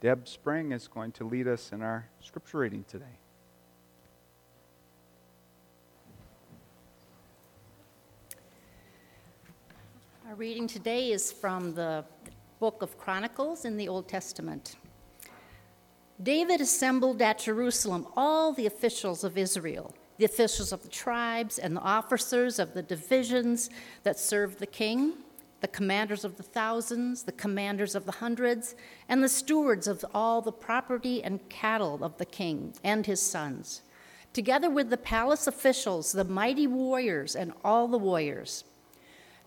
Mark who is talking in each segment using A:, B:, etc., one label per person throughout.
A: Deb Spring is going to lead us in our scripture reading today.
B: Our reading today is from the book of Chronicles in the Old Testament. David assembled at Jerusalem all the officials of Israel, the officials of the tribes and the officers of the divisions that served the king, the commanders of the thousands, the commanders of the hundreds, and the stewards of all the property and cattle of the king and his sons, together with the palace officials, the mighty warriors, and all the warriors.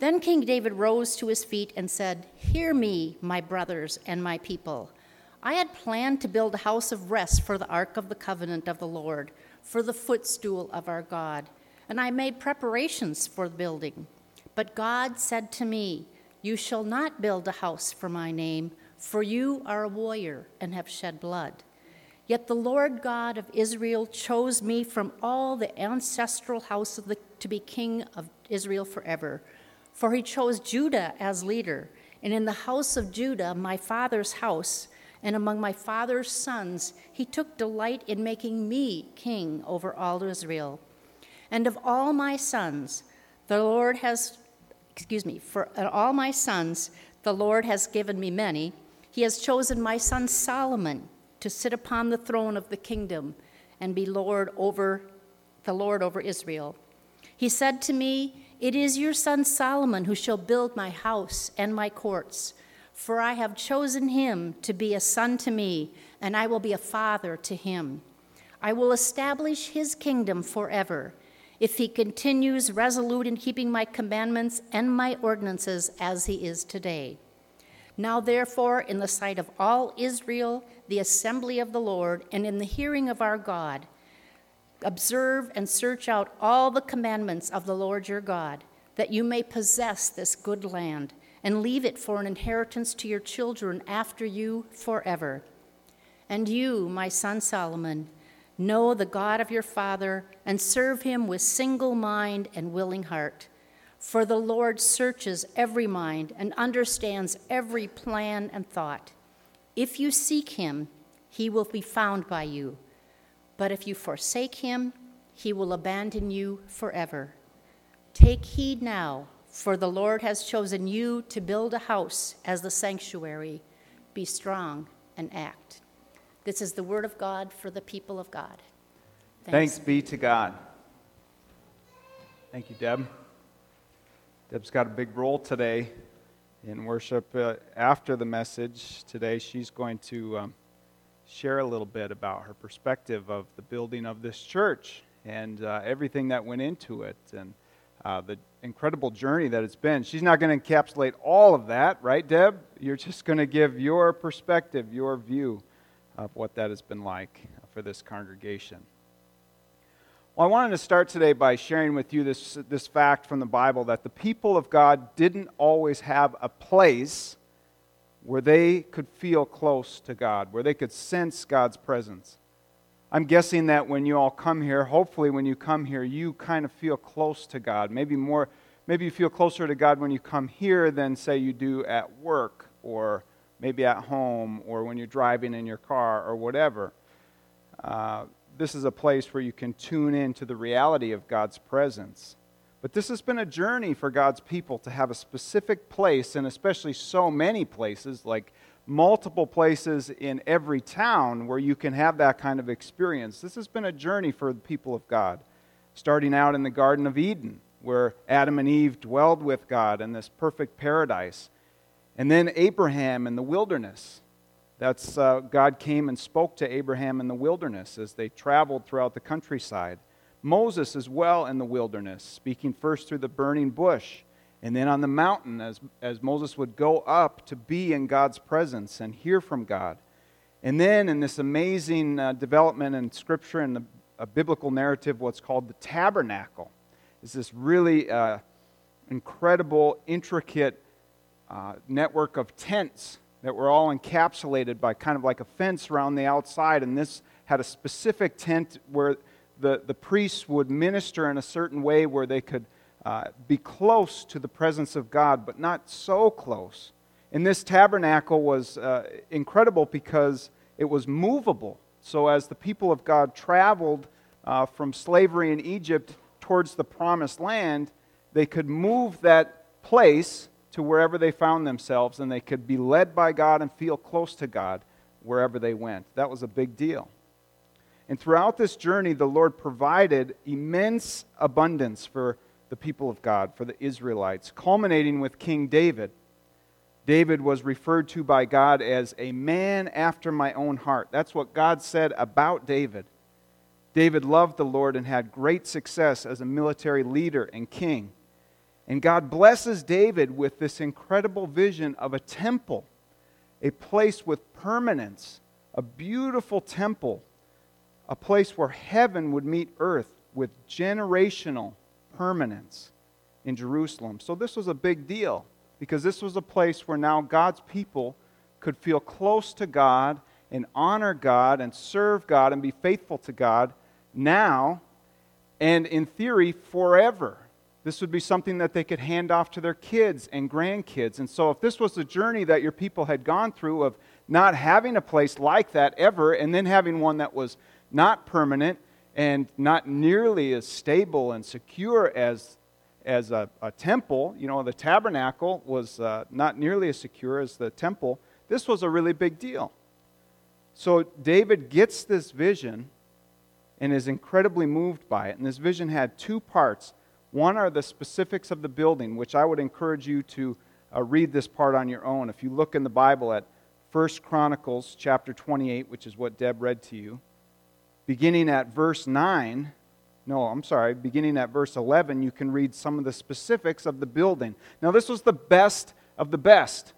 B: Then King David rose to his feet and said, Hear me, my brothers and my people. I had planned to build a house of rest for the ark of the covenant of the Lord, for the footstool of our God, and I made preparations for the building. But God said to me, You shall not build a house for my name, for you are a warrior and have shed blood. Yet the Lord God of Israel chose me from all the ancestral house the, to be king of Israel forever. For he chose Judah as leader, and in the house of Judah, my father's house, and among my father's sons, he took delight in making me king over all Israel. And of all my sons, the Lord has, excuse me, for uh, all my sons, the Lord has given me many. He has chosen my son Solomon to sit upon the throne of the kingdom and be Lord over the Lord over Israel. He said to me, It is your son Solomon who shall build my house and my courts. For I have chosen him to be a son to me, and I will be a father to him. I will establish his kingdom forever, if he continues resolute in keeping my commandments and my ordinances as he is today. Now, therefore, in the sight of all Israel, the assembly of the Lord, and in the hearing of our God, observe and search out all the commandments of the Lord your God, that you may possess this good land and leave it for an inheritance to your children after you forever. And you, my son Solomon, know the God of your father and serve him with single mind and willing heart. For the Lord searches every mind and understands every plan and thought. If you seek him, he will be found by you. But if you forsake him, he will abandon you forever. Take heed now for the Lord has chosen you to build a house as the sanctuary. Be strong and act. This is the word of God for the people of God.
A: Thanks, Thanks be to God. Thank you, Deb. Deb's got a big role today in worship. Uh, after the message today, she's going to um, share a little bit about her perspective of the building of this church and uh, everything that went into it. And uh, the incredible journey that it's been. She's not going to encapsulate all of that, right, Deb? You're just going to give your perspective, your view of what that has been like for this congregation. Well, I wanted to start today by sharing with you this, this fact from the Bible that the people of God didn't always have a place where they could feel close to God, where they could sense God's presence. I'm guessing that when you all come here, hopefully when you come here, you kind of feel close to God. Maybe more, maybe you feel closer to God when you come here than say you do at work or maybe at home or when you're driving in your car or whatever. Uh, this is a place where you can tune in to the reality of God's presence. But this has been a journey for God's people to have a specific place, and especially so many places like multiple places in every town where you can have that kind of experience. This has been a journey for the people of God, starting out in the Garden of Eden, where Adam and Eve dwelled with God in this perfect paradise. And then Abraham in the wilderness. That's uh, God came and spoke to Abraham in the wilderness as they traveled throughout the countryside. Moses as well in the wilderness, speaking first through the burning bush and then on the mountain, as, as Moses would go up to be in God's presence and hear from God. And then in this amazing uh, development in Scripture and the a biblical narrative, what's called the tabernacle, is this really uh, incredible, intricate uh, network of tents that were all encapsulated by kind of like a fence around the outside. And this had a specific tent where the, the priests would minister in a certain way where they could uh, be close to the presence of God, but not so close. And this tabernacle was uh, incredible because it was movable. So, as the people of God traveled uh, from slavery in Egypt towards the promised land, they could move that place to wherever they found themselves, and they could be led by God and feel close to God wherever they went. That was a big deal. And throughout this journey, the Lord provided immense abundance for the people of God, for the Israelites, culminating with King David. David was referred to by God as a man after my own heart. That's what God said about David. David loved the Lord and had great success as a military leader and king. And God blesses David with this incredible vision of a temple, a place with permanence, a beautiful temple, a place where heaven would meet earth with generational permanence in Jerusalem. So this was a big deal because this was a place where now God's people could feel close to God and honor God and serve God and be faithful to God now and in theory forever. This would be something that they could hand off to their kids and grandkids. And so, if this was the journey that your people had gone through of not having a place like that ever, and then having one that was not permanent and not nearly as stable and secure as as a, a temple. You know, the tabernacle was uh, not nearly as secure as the temple. This was a really big deal. So David gets this vision and is incredibly moved by it. And this vision had two parts. One are the specifics of the building, which I would encourage you to uh, read this part on your own. If you look in the Bible at 1 Chronicles chapter 28, which is what Deb read to you, beginning at verse 9, no, I'm sorry, beginning at verse 11, you can read some of the specifics of the building. Now, this was the best of the best.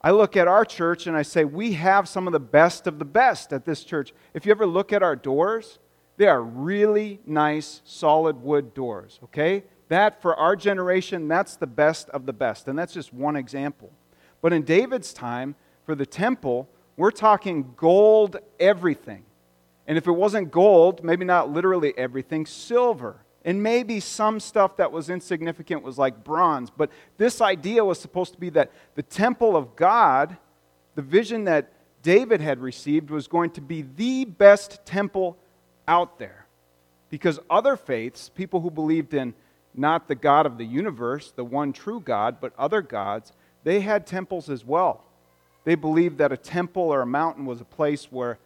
A: I look at our church and I say, we have some of the best of the best at this church. If you ever look at our doors, they are really nice, solid wood doors, okay? That, for our generation, that's the best of the best. And that's just one example. But in David's time, for the temple, we're talking gold everything. And if it wasn't gold, maybe not literally everything, silver. And maybe some stuff that was insignificant was like bronze. But this idea was supposed to be that the temple of God, the vision that David had received, was going to be the best temple out there. Because other faiths, people who believed in not the God of the universe, the one true God, but other gods, they had temples as well. They believed that a temple or a mountain was a place where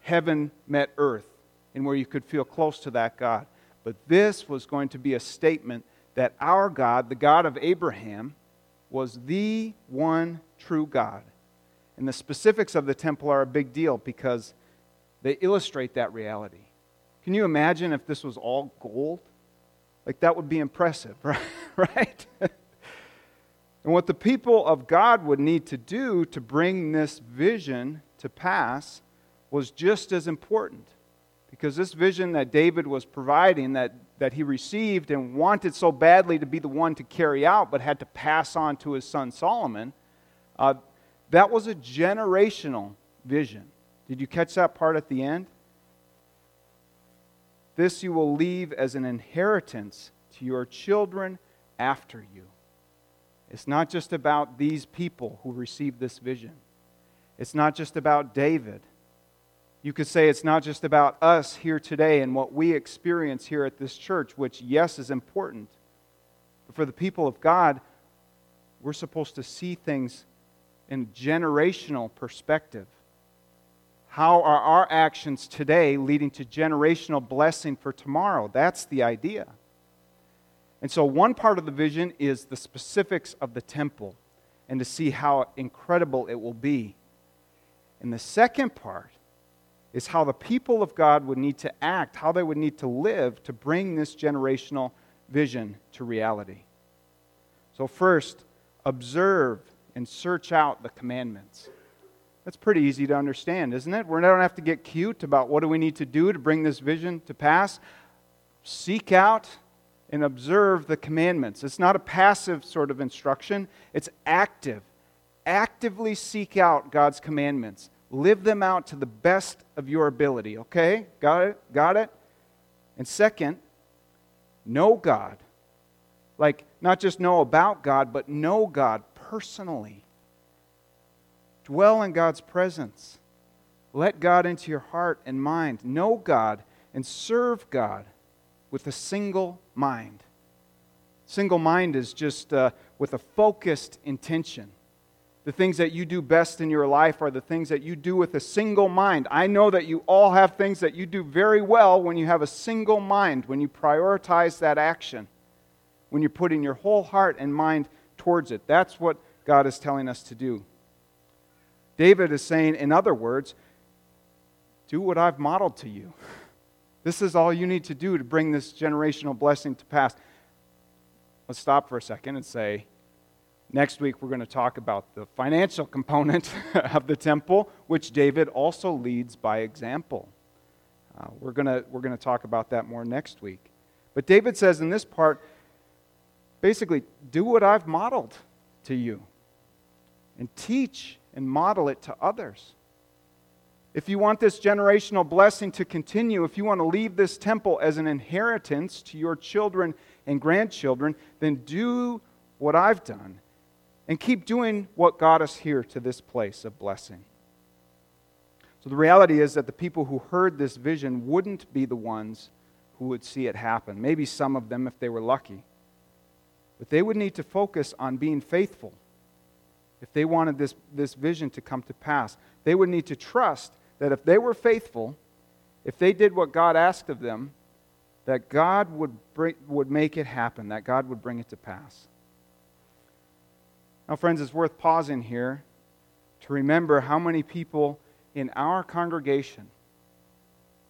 A: heaven met earth and where you could feel close to that God. But this was going to be a statement that our God, the God of Abraham, was the one true God. And the specifics of the temple are a big deal because they illustrate that reality. Can you imagine if this was all gold? Like, that would be impressive, right? Right? and what the people of God would need to do to bring this vision to pass was just as important. Because this vision that David was providing, that, that he received and wanted so badly to be the one to carry out, but had to pass on to his son Solomon, uh, that was a generational vision. Did you catch that part at the end? This you will leave as an inheritance to your children after you. It's not just about these people who received this vision. It's not just about David. You could say it's not just about us here today and what we experience here at this church, which, yes, is important. But for the people of God, we're supposed to see things in generational perspective. How are our actions today leading to generational blessing for tomorrow? That's the idea. And so, one part of the vision is the specifics of the temple and to see how incredible it will be. And the second part is how the people of God would need to act, how they would need to live to bring this generational vision to reality. So, first, observe and search out the commandments. That's pretty easy to understand, isn't it? We don't have to get cute about what do we need to do to bring this vision to pass. Seek out and observe the commandments. It's not a passive sort of instruction, it's active. Actively seek out God's commandments live them out to the best of your ability. Okay? Got it? Got it? And second, know God. Like, not just know about God, but know God personally. Dwell in God's presence. Let God into your heart and mind. Know God and serve God with a single mind. Single mind is just uh, with a focused intention. The things that you do best in your life are the things that you do with a single mind. I know that you all have things that you do very well when you have a single mind, when you prioritize that action, when you're putting your whole heart and mind towards it. That's what God is telling us to do. David is saying, in other words, do what I've modeled to you. This is all you need to do to bring this generational blessing to pass. Let's stop for a second and say, next week we're going to talk about the financial component of the temple, which David also leads by example. Uh, we're going to we're going to talk about that more next week. But David says in this part, basically, do what I've modeled to you and teach and model it to others. If you want this generational blessing to continue, if you want to leave this temple as an inheritance to your children and grandchildren, then do what I've done and keep doing what got us here to this place of blessing. So the reality is that the people who heard this vision wouldn't be the ones who would see it happen. Maybe some of them if they were lucky. But they would need to focus on being faithful if they wanted this, this vision to come to pass. They would need to trust that if they were faithful, if they did what God asked of them, that God would, bring, would make it happen, that God would bring it to pass. Now, friends, it's worth pausing here to remember how many people in our congregation.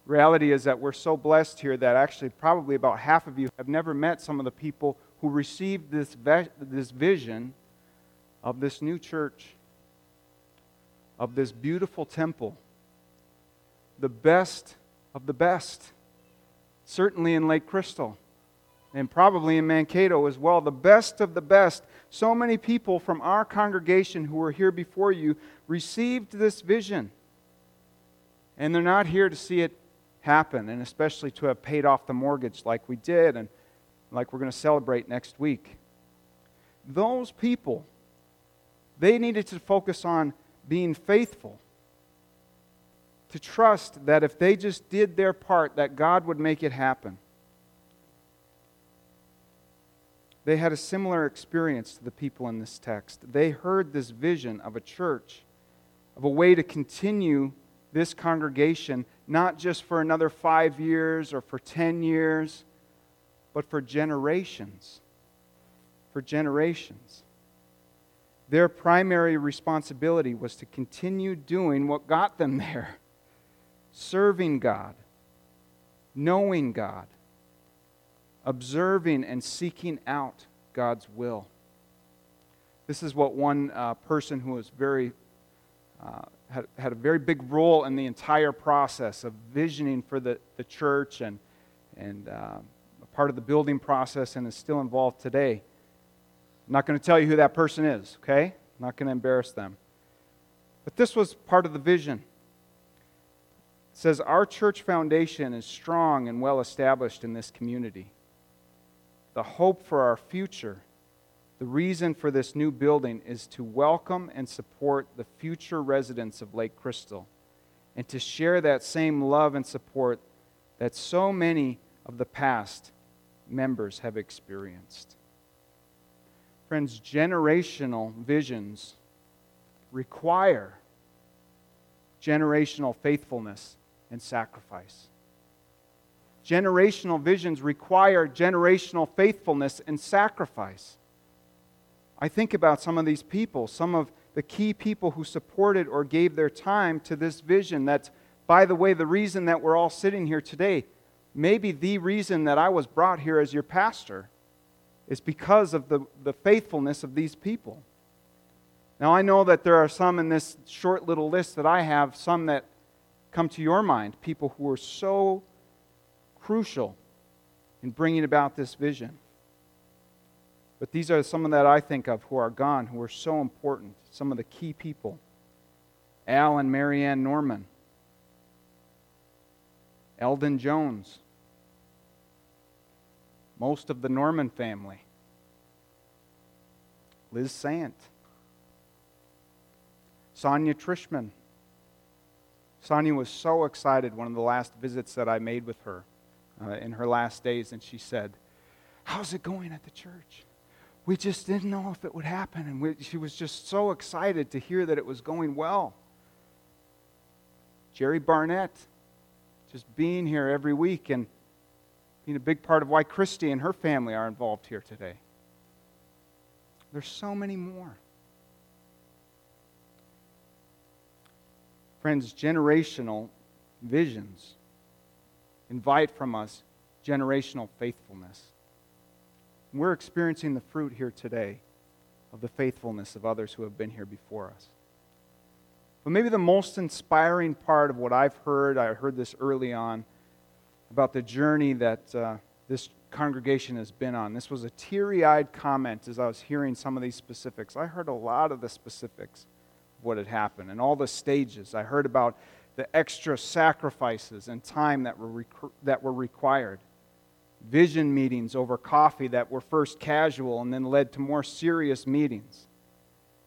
A: Reality is that we're so blessed here that actually, probably about half of you have never met some of the people who received this, this vision of this new church, of this beautiful temple the best of the best. Certainly in Lake Crystal and probably in Mankato as well. The best of the best. So many people from our congregation who were here before you received this vision. And they're not here to see it happen, and especially to have paid off the mortgage like we did and like we're going to celebrate next week. Those people, they needed to focus on being faithful to trust that if they just did their part, that God would make it happen. They had a similar experience to the people in this text. They heard this vision of a church, of a way to continue this congregation, not just for another five years or for 10 years, but for generations. For generations. Their primary responsibility was to continue doing what got them there serving God, knowing God, observing and seeking out God's will. This is what one uh, person who was very uh, had, had a very big role in the entire process of visioning for the, the church and, and uh, a part of the building process and is still involved today. I'm not going to tell you who that person is, okay? I'm not going to embarrass them. But this was part of the vision It says our church foundation is strong and well established in this community. The hope for our future, the reason for this new building is to welcome and support the future residents of Lake Crystal and to share that same love and support that so many of the past members have experienced. Friends, generational visions require generational faithfulness and sacrifice. Generational visions require generational faithfulness and sacrifice. I think about some of these people, some of the key people who supported or gave their time to this vision. That's, by the way, the reason that we're all sitting here today. Maybe the reason that I was brought here as your pastor is because of the, the faithfulness of these people. Now, I know that there are some in this short little list that I have, some that come to your mind people who are so crucial in bringing about this vision? But these are some of that I think of who are gone, who are so important, some of the key people. Al and Marianne Norman, Eldon Jones, most of the Norman family, Liz Sant. Sonia Trishman. Sonia was so excited one of the last visits that I made with her uh, in her last days, and she said, How's it going at the church? We just didn't know if it would happen, and we, she was just so excited to hear that it was going well. Jerry Barnett, just being here every week and being a big part of why Christy and her family are involved here today. There's so many more. Friends, generational visions invite from us generational faithfulness. We're experiencing the fruit here today of the faithfulness of others who have been here before us. But maybe the most inspiring part of what I've heard, I heard this early on, about the journey that uh, this congregation has been on. This was a teary eyed comment as I was hearing some of these specifics. I heard a lot of the specifics of what had happened and all the stages. I heard about the extra sacrifices and time that were, rec- that were required. Vision meetings over coffee that were first casual and then led to more serious meetings.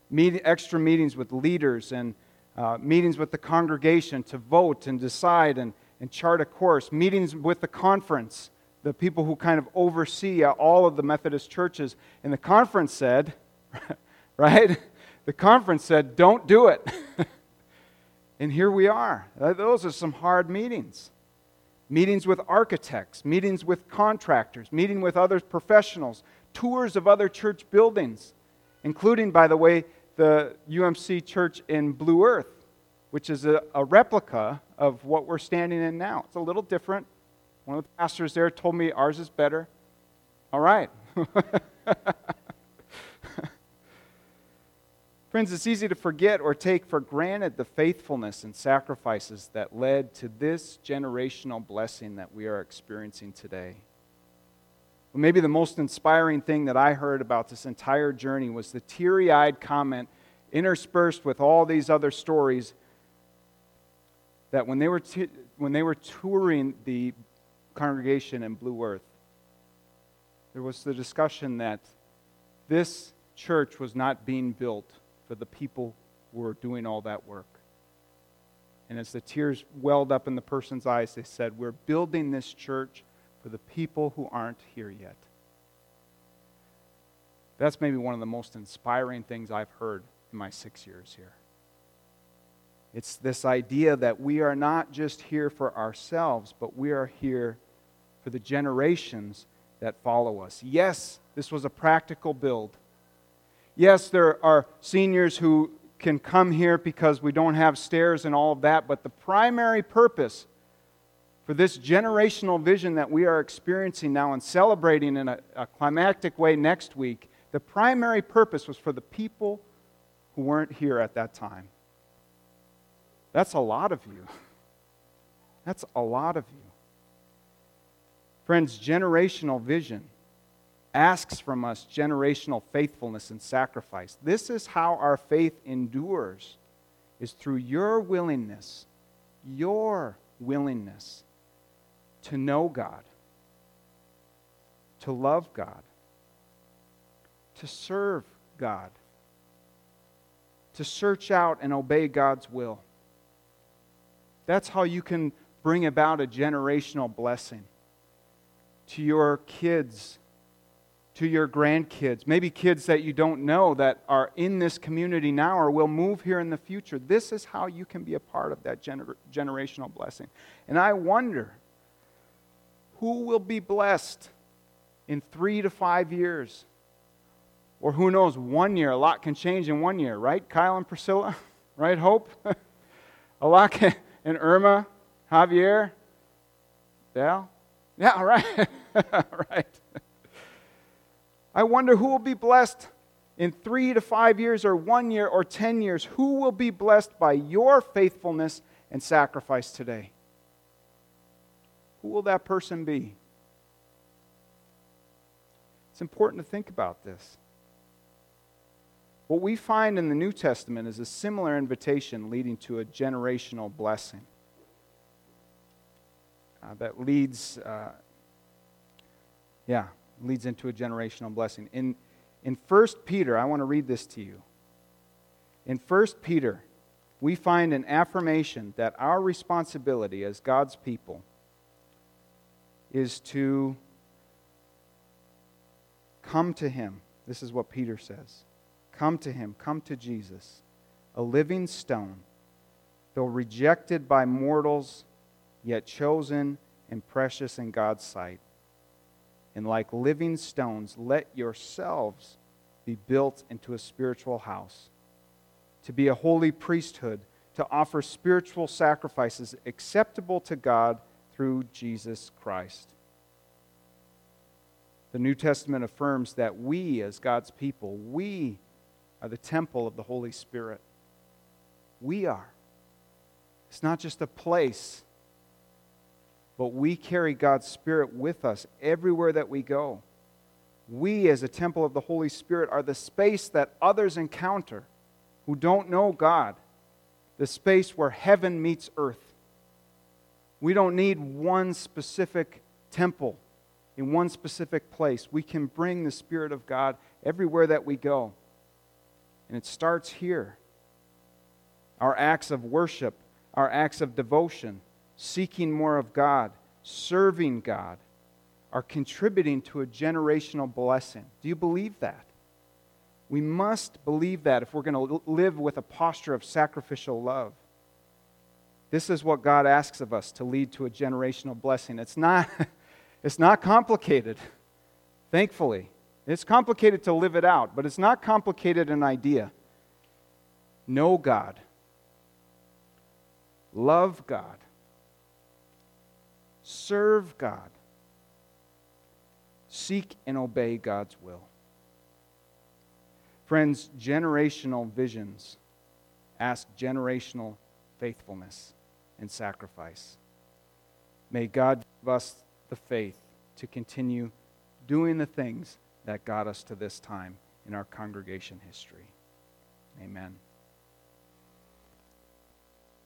A: Meet- extra meetings with leaders and uh, meetings with the congregation to vote and decide and, and chart a course, meetings with the conference, the people who kind of oversee uh, all of the Methodist churches. And the conference said, right? The conference said, don't do it. and here we are. Those are some hard meetings. Meetings with architects, meetings with contractors, meeting with other professionals, tours of other church buildings, including, by the way, the UMC church in Blue Earth, which is a, a, replica of what we're standing in now. It's a little different. One of the pastors there told me ours is better. All right. Friends, it's easy to forget or take for granted the faithfulness and sacrifices that led to this generational blessing that we are experiencing today. Well, maybe the most inspiring thing that I heard about this entire journey was the teary eyed comment interspersed with all these other stories that when they were, t- when they were touring the congregation in Blue Earth, there was the discussion that this church was not being built for the people who were doing all that work. And as the tears welled up in the person's eyes, they said, We're building this church for the people who aren't here yet. That's maybe one of the most inspiring things I've heard in my six years here. It's this idea that we are not just here for ourselves, but we are here for the generations that follow us. Yes, this was a practical build. Yes, there are seniors who can come here because we don't have stairs and all of that, but the primary purpose for this generational vision that we are experiencing now and celebrating in a, a, climactic way next week, the primary purpose was for the people who weren't here at that time. That's a lot of you. That's a lot of you. Friends, generational vision asks from us generational faithfulness and sacrifice. This is how our faith endures is through your willingness, your willingness to know God, to love God, to serve God, to search out and obey God's will. That's how you can bring about a generational blessing to your kids, to your grandkids, maybe kids that you don't know that are in this community now or will move here in the future. This is how you can be a part of that gener- generational blessing. And I wonder who will be blessed in three to five years? Or who knows, one year. A lot can change in one year, right, Kyle and Priscilla? Right, Hope? a lot can, and Irma, Javier, Dal? Yeah, right. right. I wonder who will be blessed in three to five years, or one year, or ten years. Who will be blessed by your faithfulness and sacrifice today? Who will that person be? It's important to think about this. What we find in the New Testament is a similar invitation leading to a generational blessing uh, that leads, uh, yeah, leads into a generational blessing. In, in 1 Peter, I want to read this to you. In 1 Peter we find an affirmation that our responsibility as God's people is to come to Him. This is what Peter says Come to Him, come to Jesus, a living stone, though rejected by mortals, yet chosen and precious in God's sight. And like living stones, let yourselves be built into a spiritual house to be a holy priesthood, to offer spiritual sacrifices acceptable to God through Jesus Christ. The New Testament affirms that we, as God's people, we are the temple of the Holy Spirit. We are. It's not just a place, but we carry God's Spirit with us everywhere that we go. We, as a temple of the Holy Spirit, are the space that others encounter who don't know God, the space where heaven meets earth. We don't need one specific temple in one specific place. We can bring the Spirit of God everywhere that we go. And it starts here. Our acts of worship, our acts of devotion, seeking more of God, serving God, are contributing to a generational blessing. Do you believe that? We must believe that if we're going to live with a posture of sacrificial love. This is what God asks of us to lead to a generational blessing. It's not, it's not complicated, thankfully. It's complicated to live it out, but it's not complicated an idea. Know God, love God, serve God, seek and obey God's will. Friends, generational visions ask generational faithfulness and sacrifice. May God give us the faith to continue doing the things that got us to this time in our congregation history. Amen.